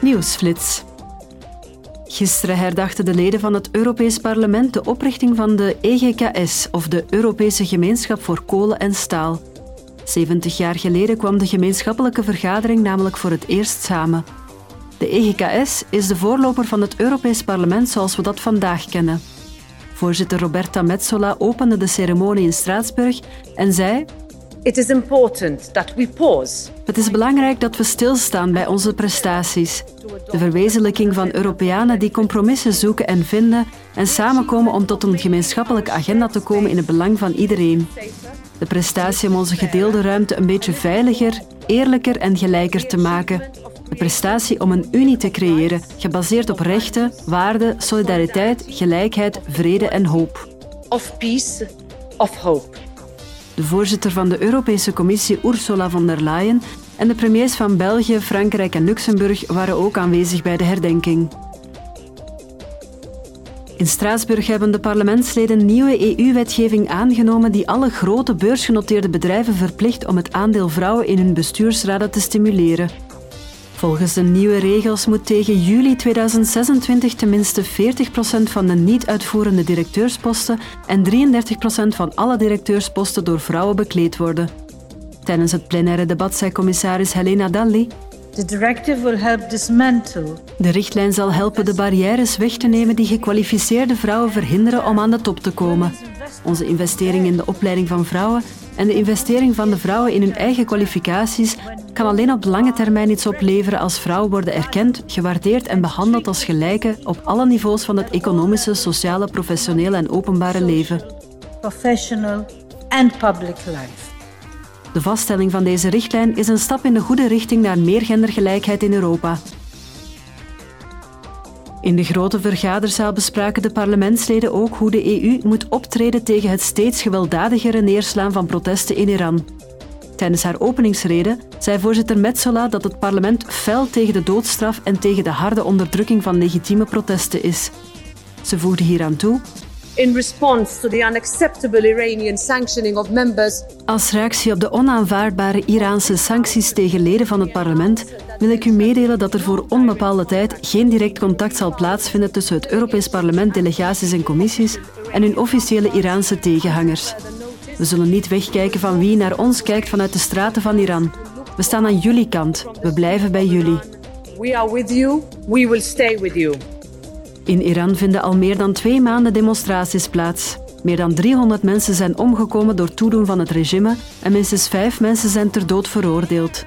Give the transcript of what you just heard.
Nieuwsflits. Gisteren herdachten de leden van het Europees Parlement de oprichting van de EGKS, of de Europese Gemeenschap voor Kolen en Staal. 70 jaar geleden kwam de gemeenschappelijke vergadering namelijk voor het eerst samen. De EGKS is de voorloper van het Europees Parlement zoals we dat vandaag kennen. Voorzitter Roberta Metsola opende de ceremonie in Straatsburg en zei: It is important that we pause. Het is belangrijk dat we stilstaan bij onze prestaties. De verwezenlijking van Europeanen die compromissen zoeken en vinden en samenkomen om tot een gemeenschappelijke agenda te komen in het belang van iedereen. De prestatie om onze gedeelde ruimte een beetje veiliger, eerlijker en gelijker te maken. De prestatie om een unie te creëren, gebaseerd op rechten, waarden, solidariteit, gelijkheid, vrede en hoop. Of peace, of hope. De voorzitter van de Europese Commissie Ursula von der Leyen en de premiers van België, Frankrijk en Luxemburg waren ook aanwezig bij de herdenking. In Straatsburg hebben de parlementsleden nieuwe EU-wetgeving aangenomen die alle grote beursgenoteerde bedrijven verplicht om het aandeel vrouwen in hun bestuursraden te stimuleren. Volgens de nieuwe regels moet tegen juli 2026 tenminste 40% van de niet-uitvoerende directeursposten en 33% van alle directeursposten door vrouwen bekleed worden. Tijdens het plenaire debat zei commissaris Helena Dalli The directive will help dismantle. De richtlijn zal helpen de barrières weg te nemen die gekwalificeerde vrouwen verhinderen om aan de top te komen. Onze investering in de opleiding van vrouwen en de investering van de vrouwen in hun eigen kwalificaties kan alleen op lange termijn iets opleveren als vrouwen worden erkend, gewaardeerd en behandeld als gelijken op alle niveaus van het economische, sociale, professionele en openbare leven. Professional and public life. De vaststelling van deze richtlijn is een stap in de goede richting naar meer gendergelijkheid in Europa. In de grote vergaderzaal bespraken de parlementsleden ook hoe de EU moet optreden tegen het steeds gewelddadigere neerslaan van protesten in Iran. Tijdens haar openingsrede zei voorzitter Metsola dat het parlement fel tegen de doodstraf en tegen de harde onderdrukking van legitieme protesten is. Ze voegde hieraan toe in response to the unacceptable Iranian sanctioning of members. Als reactie op de onaanvaardbare Iraanse sancties tegen leden van het parlement wil ik u meedelen dat er voor onbepaalde tijd geen direct contact zal plaatsvinden tussen het Europees Parlement, delegaties en commissies en hun officiële Iraanse tegenhangers. We zullen niet wegkijken van wie naar ons kijkt vanuit de straten van Iran. We staan aan jullie kant. We blijven bij jullie. We are with you. We will stay with you. In Iran vinden al meer dan twee maanden demonstraties plaats. Meer dan 300 mensen zijn omgekomen door toedoen van het regime en minstens vijf mensen zijn ter dood veroordeeld.